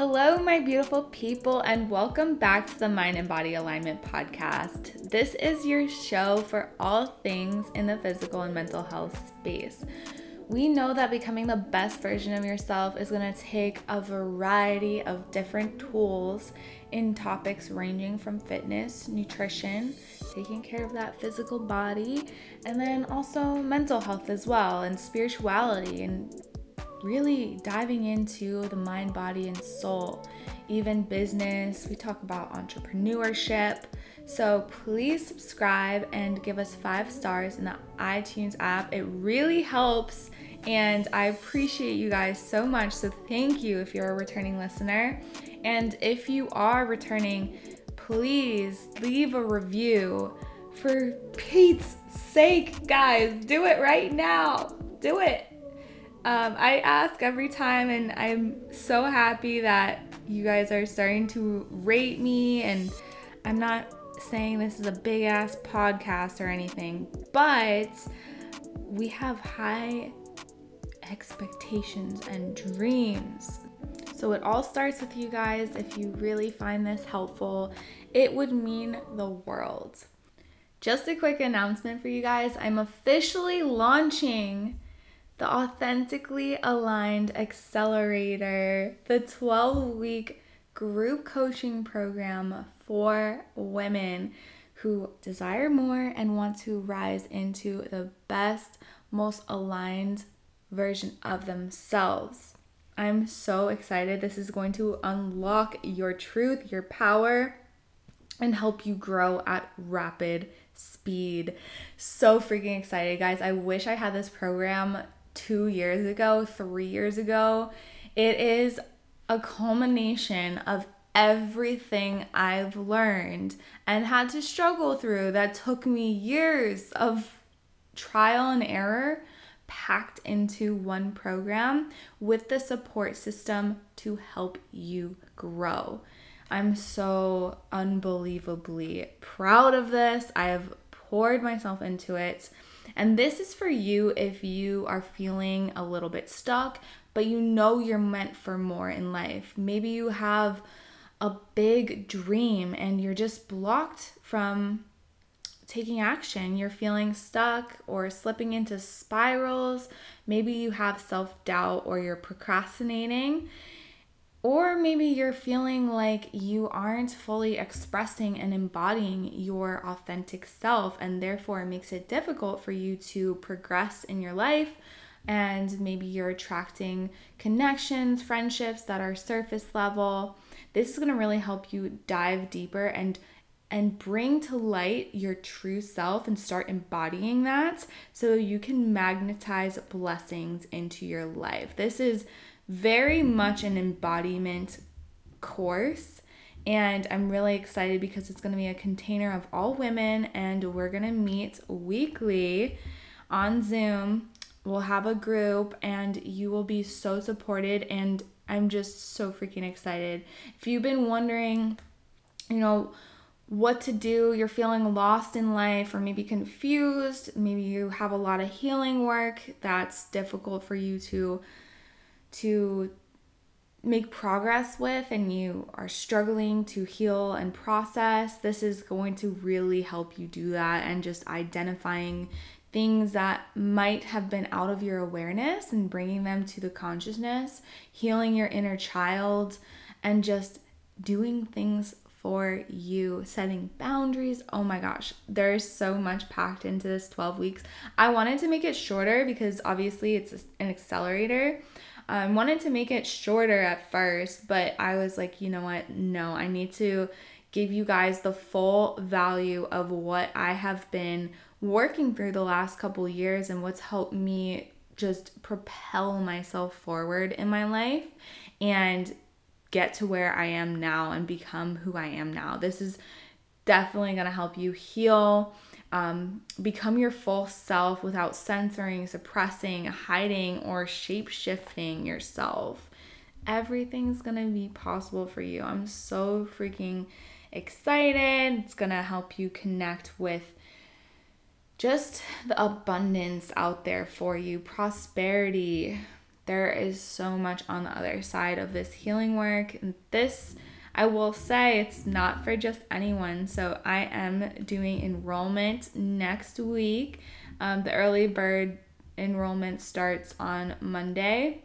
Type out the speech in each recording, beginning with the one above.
Hello, my beautiful people, and welcome back to the Mind and Body Alignment Podcast. This is your show for all things in the physical and mental health space. We know that becoming the best version of yourself is going to take a variety of different tools in topics ranging from fitness, nutrition, taking care of that physical body, and then also mental health as well, and spirituality and really diving into the mind, body, and soul, even business. We talk about entrepreneurship. So please subscribe and give us five stars in the iTunes app. It really helps. And I appreciate you guys so much. So, thank you if you're a returning listener. And if you are returning, please leave a review. For Pete's sake, guys, do it right now. Do it. Um, I ask every time, and I'm so happy that you guys are starting to rate me. And I'm not saying this is a big ass podcast or anything, but we have high expectations and dreams. So it all starts with you guys. If you really find this helpful, it would mean the world. Just a quick announcement for you guys I'm officially launching the Authentically Aligned Accelerator, the 12 week group coaching program for women who desire more and want to rise into the best, most aligned version of themselves. I'm so excited. This is going to unlock your truth, your power, and help you grow at rapid speed. So freaking excited, guys. I wish I had this program two years ago, three years ago. It is a culmination of everything I've learned and had to struggle through that took me years of trial and error packed into one program with the support system to help you grow. I'm so unbelievably proud of this. I have poured myself into it. And this is for you if you are feeling a little bit stuck, but you know you're meant for more in life. Maybe you have a big dream and you're just blocked from taking action. You're feeling stuck or slipping into spirals. Maybe you have self doubt or you're procrastinating. Or maybe you're feeling like you aren't fully expressing and embodying your authentic self, and therefore it makes it difficult for you to progress in your life. And maybe you're attracting connections, friendships that are surface level. This is going to really help you dive deeper and and bring to light your true self and start embodying that so you can magnetize blessings into your life. This is very much an embodiment course. And I'm really excited because it's going to be a container of all women, and we're going to meet weekly on Zoom. We'll have a group, and you will be so supported. And I'm just so freaking excited. If you've been wondering, you know, what to do, you're feeling lost in life, or maybe confused, maybe you have a lot of healing work that's difficult for you to to make progress with and you are struggling to heal and process, this is going to really help you do that and just identifying things that might have been out of your awareness and bringing them to the consciousness, healing your inner child, and just doing things for you, setting boundaries. Oh my gosh, there's so much packed into this 12 weeks. I wanted to make it shorter because obviously it's an accelerator. I um, wanted to make it shorter at first, but I was like, you know what? No, I need to give you guys the full value of what I have been working through the last couple years and what's helped me just propel myself forward in my life and get to where I am now and become who I am now. This is definitely going to help you heal um, become your full self without censoring, suppressing, hiding, or shape shifting yourself. Everything's gonna be possible for you. I'm so freaking excited. It's gonna help you connect with just the abundance out there for you, prosperity. there is so much on the other side of this healing work. And this, I will say, it's not for just anyone. So I am doing enrollment next week. Um, the early bird enrollment starts on Monday.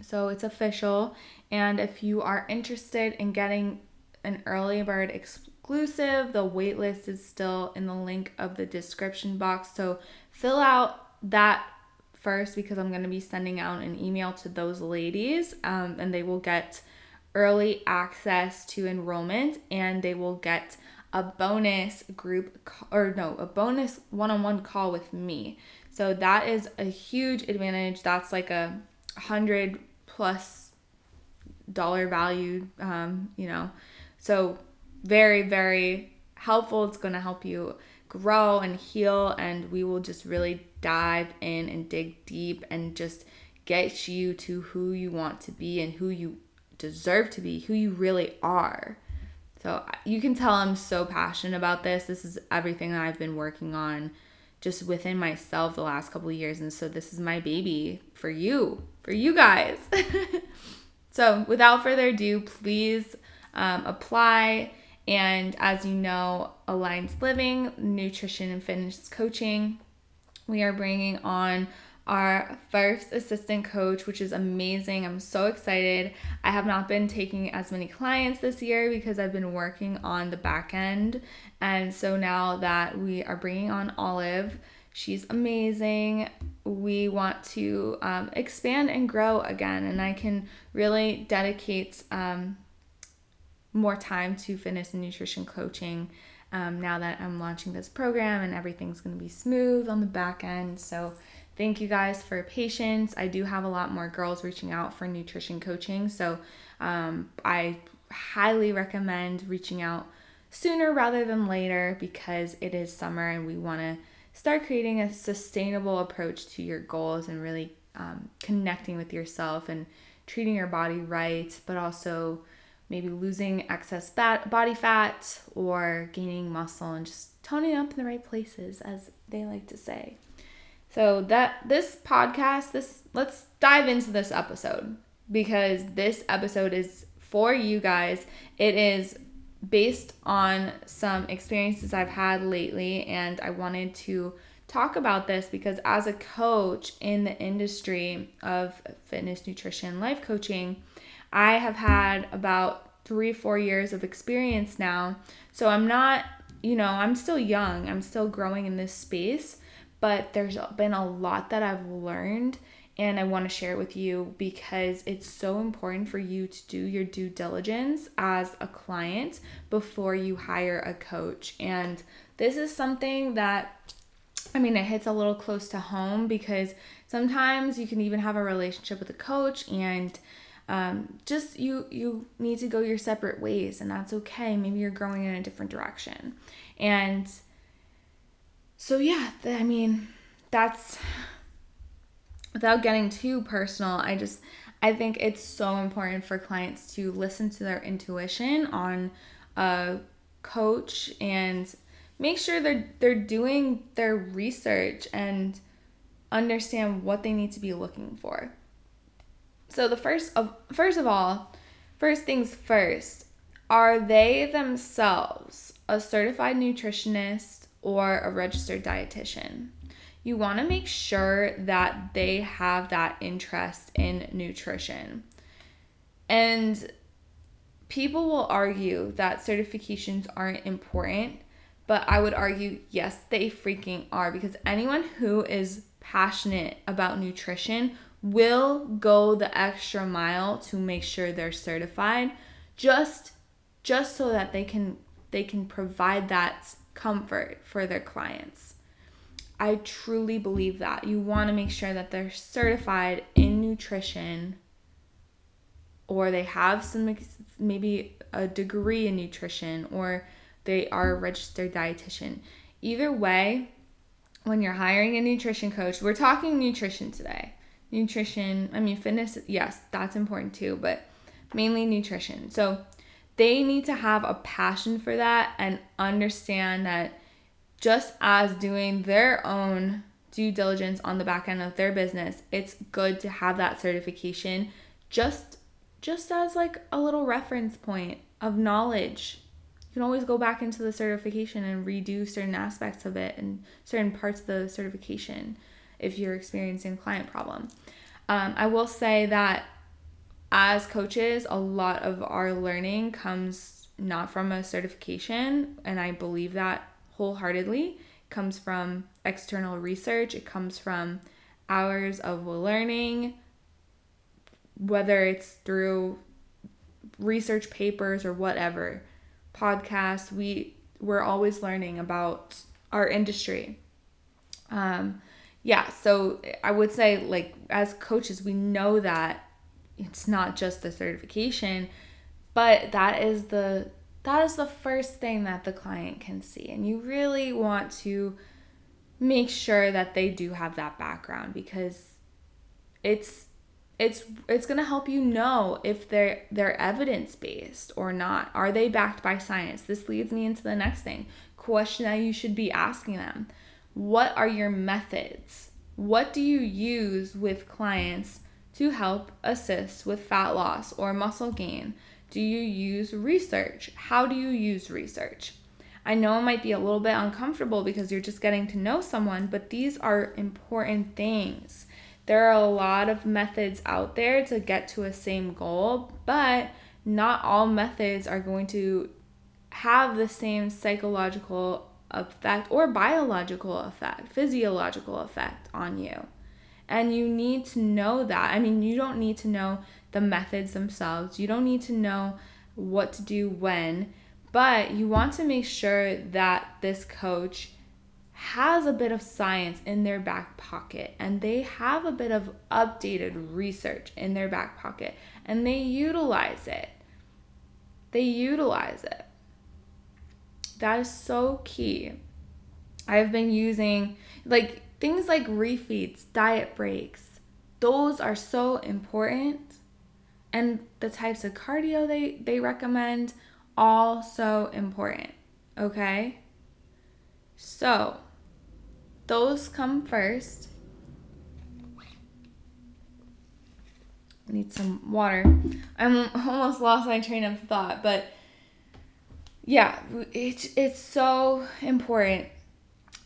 So it's official. And if you are interested in getting an early bird exclusive, the waitlist is still in the link of the description box. So fill out that first because I'm going to be sending out an email to those ladies um, and they will get early access to enrollment and they will get a bonus group or no, a bonus one on one call with me. So that is a huge advantage. That's like a hundred plus dollar value, um, you know. So very, very helpful. It's going to help you grow and heal, and we will just really dive in and dig deep and just get you to who you want to be and who you deserve to be, who you really are. So you can tell I'm so passionate about this. This is everything that I've been working on just within myself the last couple years. And so this is my baby for you, for you guys. so without further ado, please um, apply. And as you know, Alliance Living, Nutrition and Fitness Coaching, we are bringing on our first assistant coach, which is amazing. I'm so excited. I have not been taking as many clients this year because I've been working on the back end. And so now that we are bringing on Olive, she's amazing. We want to um, expand and grow again, and I can really dedicate um, more time to fitness and nutrition coaching. Um, now that I'm launching this program and everything's going to be smooth on the back end. So, Thank you guys for patience. I do have a lot more girls reaching out for nutrition coaching, so um, I highly recommend reaching out sooner rather than later because it is summer and we want to start creating a sustainable approach to your goals and really um, connecting with yourself and treating your body right, but also maybe losing excess body fat or gaining muscle and just toning up in the right places, as they like to say. So that this podcast, this let's dive into this episode because this episode is for you guys. It is based on some experiences I've had lately and I wanted to talk about this because as a coach in the industry of fitness, nutrition, life coaching, I have had about 3 4 years of experience now. So I'm not, you know, I'm still young. I'm still growing in this space but there's been a lot that I've learned and I want to share it with you because it's so important for you to do your due diligence as a client before you hire a coach. And this is something that I mean, it hits a little close to home because sometimes you can even have a relationship with a coach and um, just you you need to go your separate ways and that's okay maybe you're growing in a different direction and so yeah, I mean, that's without getting too personal, I just I think it's so important for clients to listen to their intuition on a coach and make sure they're they're doing their research and understand what they need to be looking for. So the first of first of all, first things first, are they themselves a certified nutritionist or a registered dietitian. You want to make sure that they have that interest in nutrition. And people will argue that certifications aren't important, but I would argue yes, they freaking are because anyone who is passionate about nutrition will go the extra mile to make sure they're certified just just so that they can they can provide that comfort for their clients. I truly believe that. You want to make sure that they're certified in nutrition or they have some maybe a degree in nutrition or they are a registered dietitian. Either way, when you're hiring a nutrition coach, we're talking nutrition today. Nutrition, I mean, fitness, yes, that's important too, but mainly nutrition. So, they need to have a passion for that and understand that just as doing their own due diligence on the back end of their business, it's good to have that certification just just as like a little reference point of knowledge. You can always go back into the certification and redo certain aspects of it and certain parts of the certification if you're experiencing client problem. Um, I will say that as coaches, a lot of our learning comes not from a certification, and I believe that wholeheartedly. It comes from external research, it comes from hours of learning, whether it's through research papers or whatever, podcasts, we we're always learning about our industry. Um, yeah, so I would say like as coaches, we know that it's not just the certification, but that is the that is the first thing that the client can see. And you really want to make sure that they do have that background because it's it's it's going to help you know if they're they're evidence based or not. Are they backed by science? This leads me into the next thing. Question that you should be asking them. What are your methods? What do you use with clients to help assist with fat loss or muscle gain? Do you use research? How do you use research? I know it might be a little bit uncomfortable because you're just getting to know someone, but these are important things. There are a lot of methods out there to get to a same goal, but not all methods are going to have the same psychological effect or biological effect, physiological effect on you. And you need to know that. I mean, you don't need to know the methods themselves, you don't need to know what to do when, but you want to make sure that this coach has a bit of science in their back pocket and they have a bit of updated research in their back pocket and they utilize it. They utilize it. That is so key. I've been using like things like refeeds, diet breaks. Those are so important. And the types of cardio they, they recommend, all so important. Okay? So, those come first. I need some water. I'm almost lost my train of thought, but yeah, it's it's so important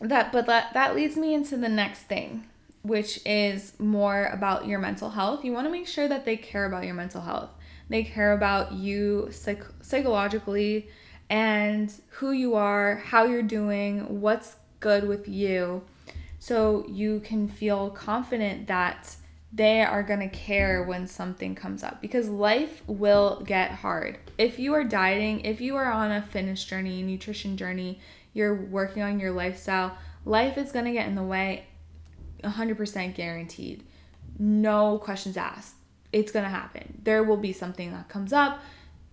that but that that leads me into the next thing, which is more about your mental health. You want to make sure that they care about your mental health. They care about you psych- psychologically and who you are, how you're doing, what's good with you. So you can feel confident that they are going to care when something comes up because life will get hard. If you are dieting, if you are on a fitness journey, nutrition journey, you're working on your lifestyle, life is going to get in the way 100% guaranteed. No questions asked. It's going to happen. There will be something that comes up.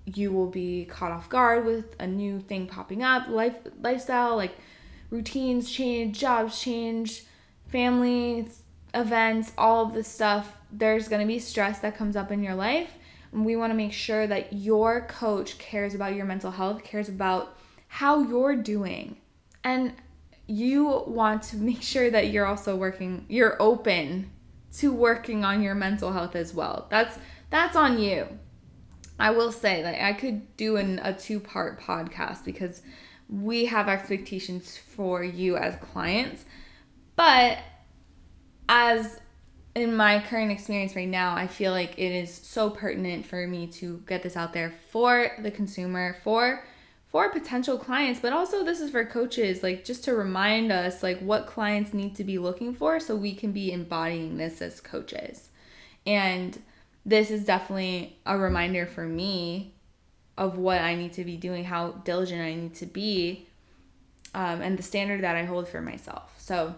You will be caught off guard with a new thing popping up. Life lifestyle like routines change, jobs change, families events, all of this stuff, there's going to be stress that comes up in your life. And we want to make sure that your coach cares about your mental health, cares about how you're doing. And you want to make sure that you're also working, you're open to working on your mental health as well. That's that's on you. I will say that I could do an, a two-part podcast because we have expectations for you as clients. But as in my current experience right now, I feel like it is so pertinent for me to get this out there for the consumer, for for potential clients, but also this is for coaches, like just to remind us like what clients need to be looking for so we can be embodying this as coaches. And this is definitely a reminder for me of what I need to be doing, how diligent I need to be, um, and the standard that I hold for myself. So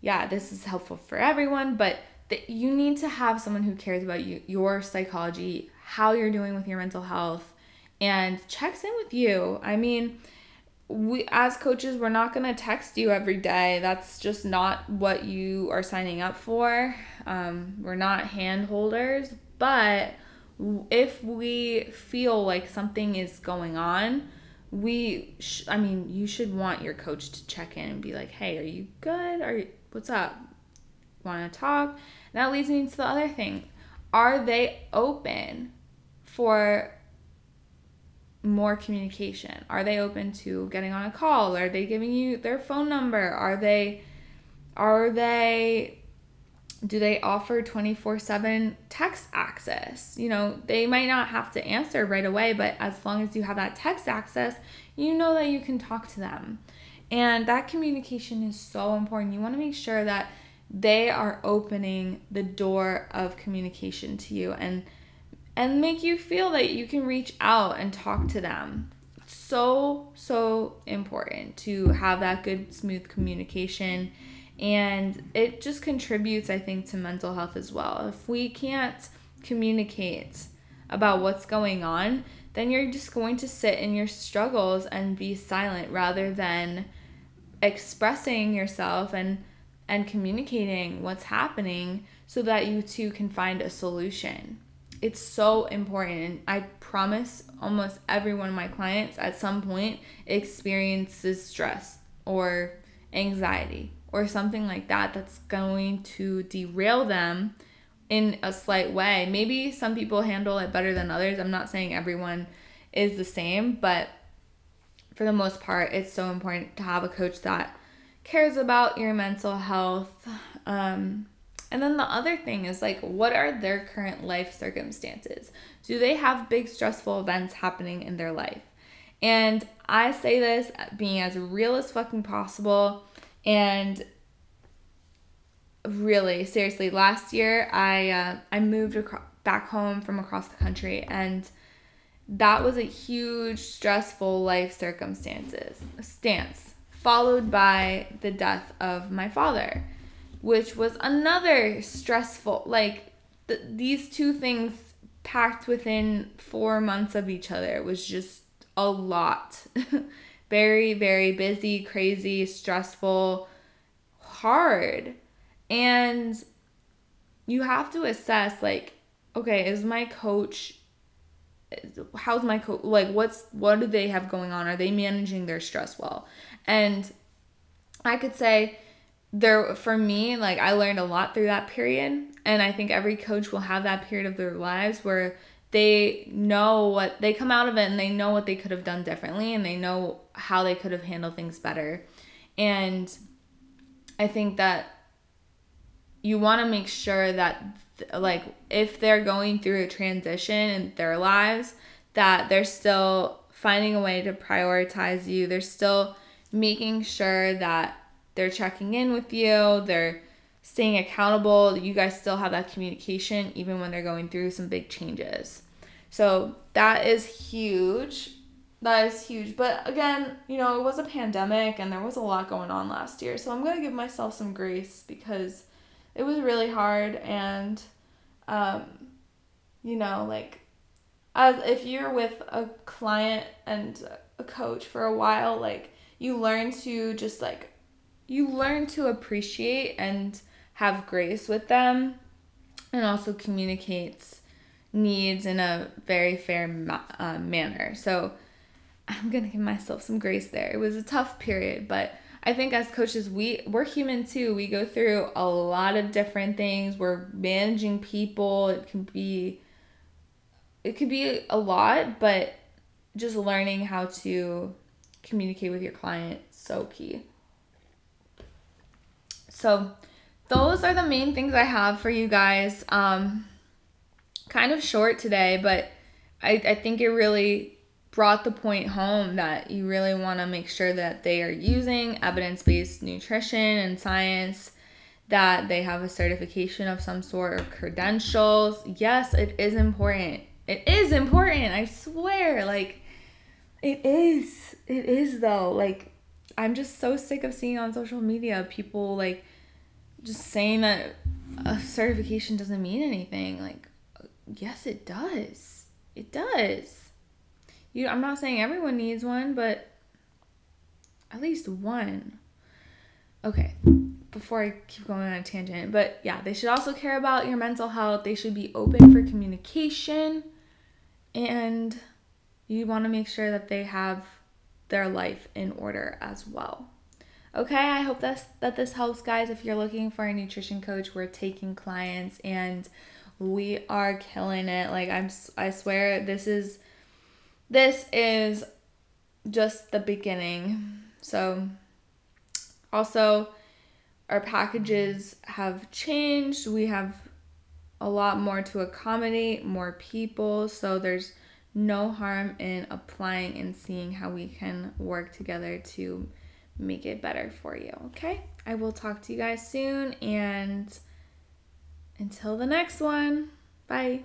yeah, this is helpful for everyone, but that you need to have someone who cares about you, your psychology, how you're doing with your mental health, and checks in with you. I mean, we as coaches, we're not gonna text you every day. That's just not what you are signing up for. Um, we're not hand holders, but if we feel like something is going on, we sh- I mean, you should want your coach to check in and be like, "Hey, are you good? Are what's up? Want to talk? That leads me to the other thing. Are they open for more communication? Are they open to getting on a call? Are they giving you their phone number? Are they are they do they offer 24/7 text access? You know, they might not have to answer right away, but as long as you have that text access, you know that you can talk to them. And that communication is so important. You want to make sure that they are opening the door of communication to you and and make you feel that you can reach out and talk to them. So so important to have that good smooth communication and it just contributes I think to mental health as well. If we can't communicate about what's going on, then you're just going to sit in your struggles and be silent rather than expressing yourself and and communicating what's happening so that you too can find a solution. It's so important. I promise almost every one of my clients at some point experiences stress or anxiety or something like that that's going to derail them in a slight way. Maybe some people handle it better than others. I'm not saying everyone is the same, but for the most part, it's so important to have a coach that cares about your mental health. Um, and then the other thing is like, what are their current life circumstances? Do they have big stressful events happening in their life? And I say this being as real as fucking possible. And really, seriously, last year I uh, I moved acro- back home from across the country, and that was a huge stressful life circumstances stance followed by the death of my father, which was another stressful, like, th- these two things packed within four months of each other was just a lot. very, very busy, crazy, stressful, hard. And you have to assess, like, okay, is my coach how's my coach like what's what do they have going on are they managing their stress well and I could say there for me, like I learned a lot through that period. And I think every coach will have that period of their lives where they know what they come out of it and they know what they could have done differently and they know how they could have handled things better. And I think that you want to make sure that like if they're going through a transition in their lives that they're still finding a way to prioritize you. They're still making sure that they're checking in with you, they're staying accountable, you guys still have that communication even when they're going through some big changes. So that is huge. That is huge. But again, you know, it was a pandemic and there was a lot going on last year. So I'm going to give myself some grace because it was really hard and um you know, like as if you're with a client and a coach for a while, like you learn to just like you learn to appreciate and have grace with them and also communicates needs in a very fair ma- uh, manner. So I'm going to give myself some grace there. It was a tough period, but I think as coaches we we're human too. We go through a lot of different things. We're managing people. It can be it could be a lot, but just learning how to communicate with your client so key. So, those are the main things I have for you guys. Um, kind of short today, but I, I think it really brought the point home that you really want to make sure that they are using evidence based nutrition and science, that they have a certification of some sort or credentials. Yes, it is important. It is important. I swear. Like, it is. It is though. Like I'm just so sick of seeing on social media people like just saying that a certification doesn't mean anything. Like yes, it does. It does. You I'm not saying everyone needs one, but at least one. Okay, before I keep going on a tangent, but yeah, they should also care about your mental health. They should be open for communication and you want to make sure that they have their life in order as well. Okay, I hope that's, that this helps, guys. If you're looking for a nutrition coach, we're taking clients and we are killing it. Like I'm, I swear, this is, this is just the beginning. So, also, our packages have changed. We have a lot more to accommodate more people. So, there's no harm in applying and seeing how we can work together to make it better for you. Okay? I will talk to you guys soon and until the next one, bye.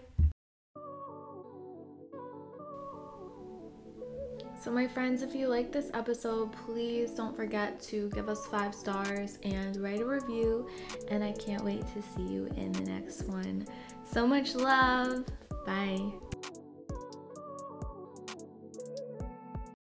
So, my friends, if you like this episode, please don't forget to give us five stars and write a review. And I can't wait to see you in the next one. So much love. Bye.